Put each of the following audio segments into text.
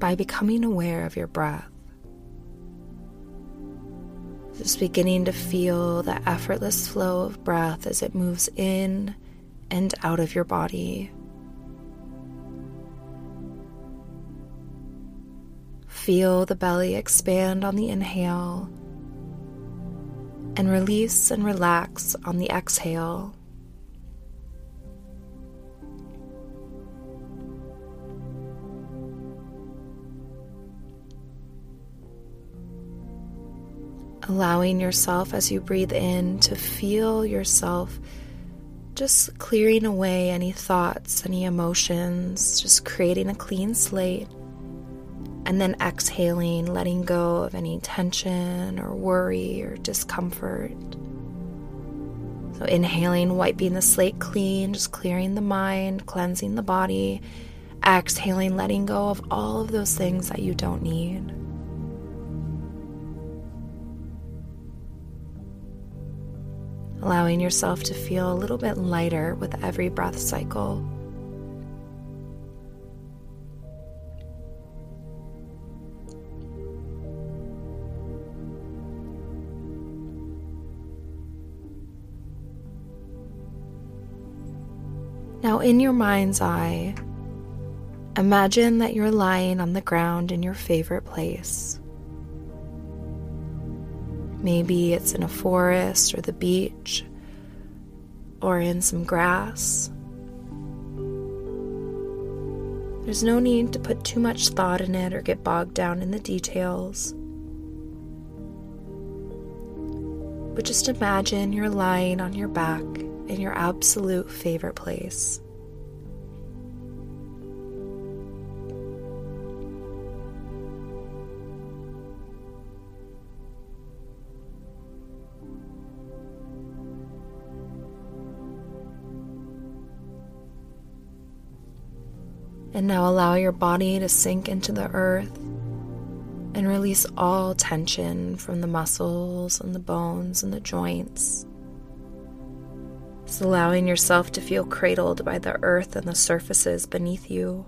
by becoming aware of your breath. Just beginning to feel the effortless flow of breath as it moves in and out of your body. Feel the belly expand on the inhale and release and relax on the exhale. Allowing yourself as you breathe in to feel yourself just clearing away any thoughts, any emotions, just creating a clean slate. And then exhaling, letting go of any tension or worry or discomfort. So, inhaling, wiping the slate clean, just clearing the mind, cleansing the body. Exhaling, letting go of all of those things that you don't need. Allowing yourself to feel a little bit lighter with every breath cycle. Now, in your mind's eye, imagine that you're lying on the ground in your favorite place. Maybe it's in a forest or the beach or in some grass. There's no need to put too much thought in it or get bogged down in the details. But just imagine you're lying on your back in your absolute favorite place. And now allow your body to sink into the earth and release all tension from the muscles and the bones and the joints. Just allowing yourself to feel cradled by the earth and the surfaces beneath you.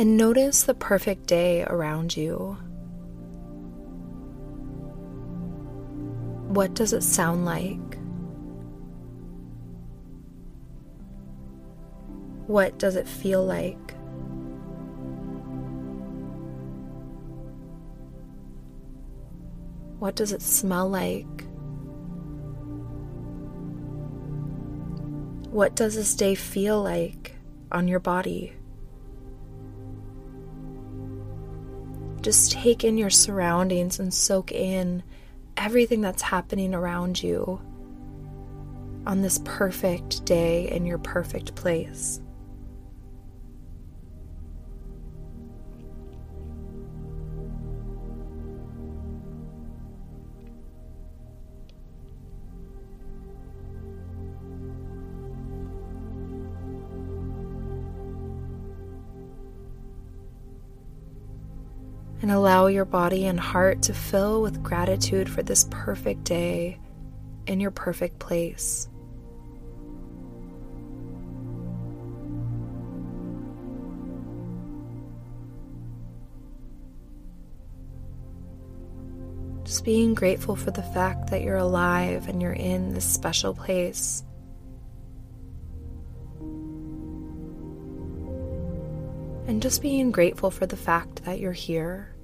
And notice the perfect day around you. What does it sound like? What does it feel like? What does it smell like? What does this day feel like on your body? Just take in your surroundings and soak in everything that's happening around you on this perfect day in your perfect place. And allow your body and heart to fill with gratitude for this perfect day in your perfect place. Just being grateful for the fact that you're alive and you're in this special place. And just being grateful for the fact that you're here,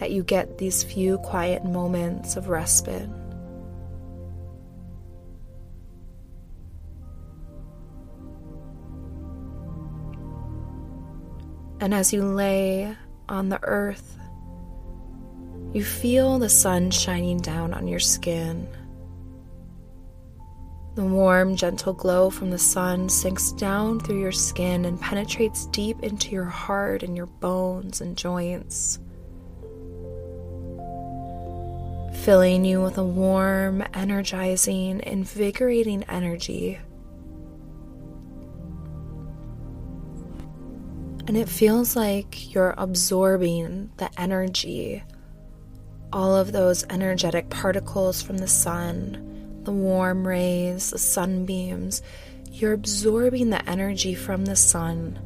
that you get these few quiet moments of respite. And as you lay on the earth, you feel the sun shining down on your skin. The warm, gentle glow from the sun sinks down through your skin and penetrates deep into your heart and your bones and joints, filling you with a warm, energizing, invigorating energy. And it feels like you're absorbing the energy, all of those energetic particles from the sun the warm rays, the sunbeams, you're absorbing the energy from the sun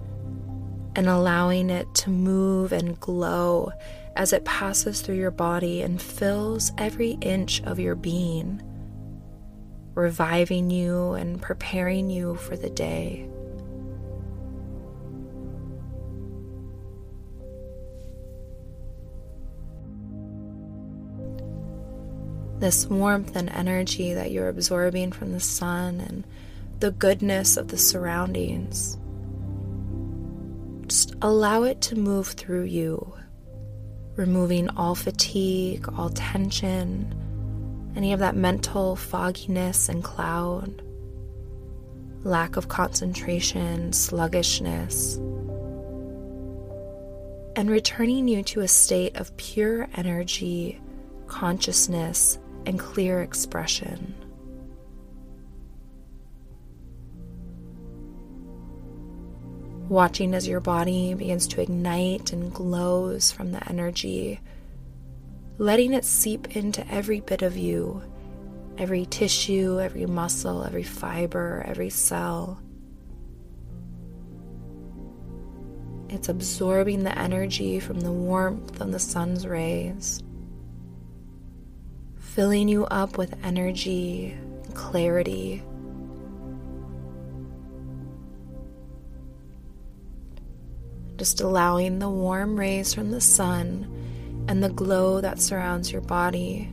and allowing it to move and glow as it passes through your body and fills every inch of your being, reviving you and preparing you for the day. This warmth and energy that you're absorbing from the sun and the goodness of the surroundings. Just allow it to move through you, removing all fatigue, all tension, any of that mental fogginess and cloud, lack of concentration, sluggishness, and returning you to a state of pure energy, consciousness, and clear expression. Watching as your body begins to ignite and glows from the energy, letting it seep into every bit of you, every tissue, every muscle, every fiber, every cell. It's absorbing the energy from the warmth of the sun's rays filling you up with energy clarity. Just allowing the warm rays from the sun and the glow that surrounds your body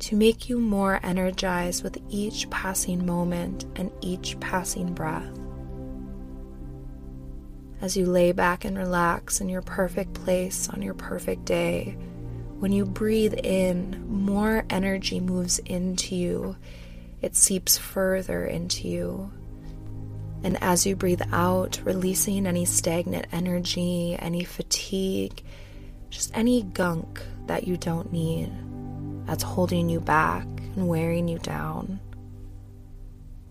to make you more energized with each passing moment and each passing breath. As you lay back and relax in your perfect place on your perfect day when you breathe in, more energy moves into you, it seeps further into you. And as you breathe out, releasing any stagnant energy, any fatigue, just any gunk that you don't need that's holding you back and wearing you down.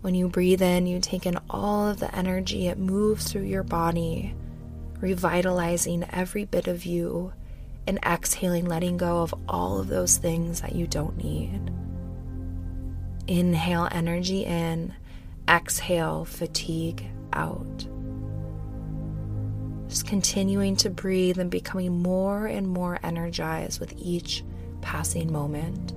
When you breathe in, you take in all of the energy, it moves through your body, revitalizing every bit of you and exhaling, letting go of all of those things that you don't need. Inhale energy in, exhale fatigue out. Just continuing to breathe and becoming more and more energized with each passing moment.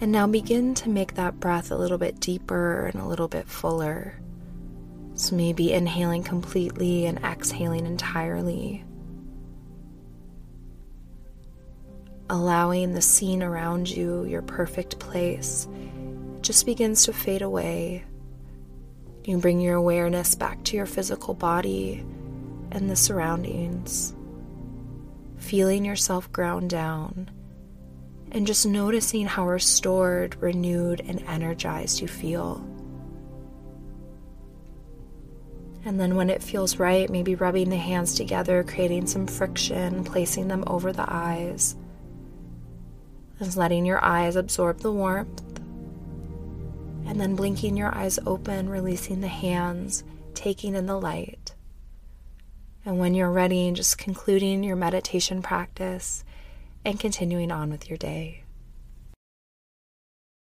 And now begin to make that breath a little bit deeper and a little bit fuller. So maybe inhaling completely and exhaling entirely. Allowing the scene around you, your perfect place, just begins to fade away. You bring your awareness back to your physical body and the surroundings. feeling yourself ground down, and just noticing how restored, renewed, and energized you feel. And then, when it feels right, maybe rubbing the hands together, creating some friction, placing them over the eyes. Just letting your eyes absorb the warmth. And then blinking your eyes open, releasing the hands, taking in the light. And when you're ready, just concluding your meditation practice and continuing on with your day.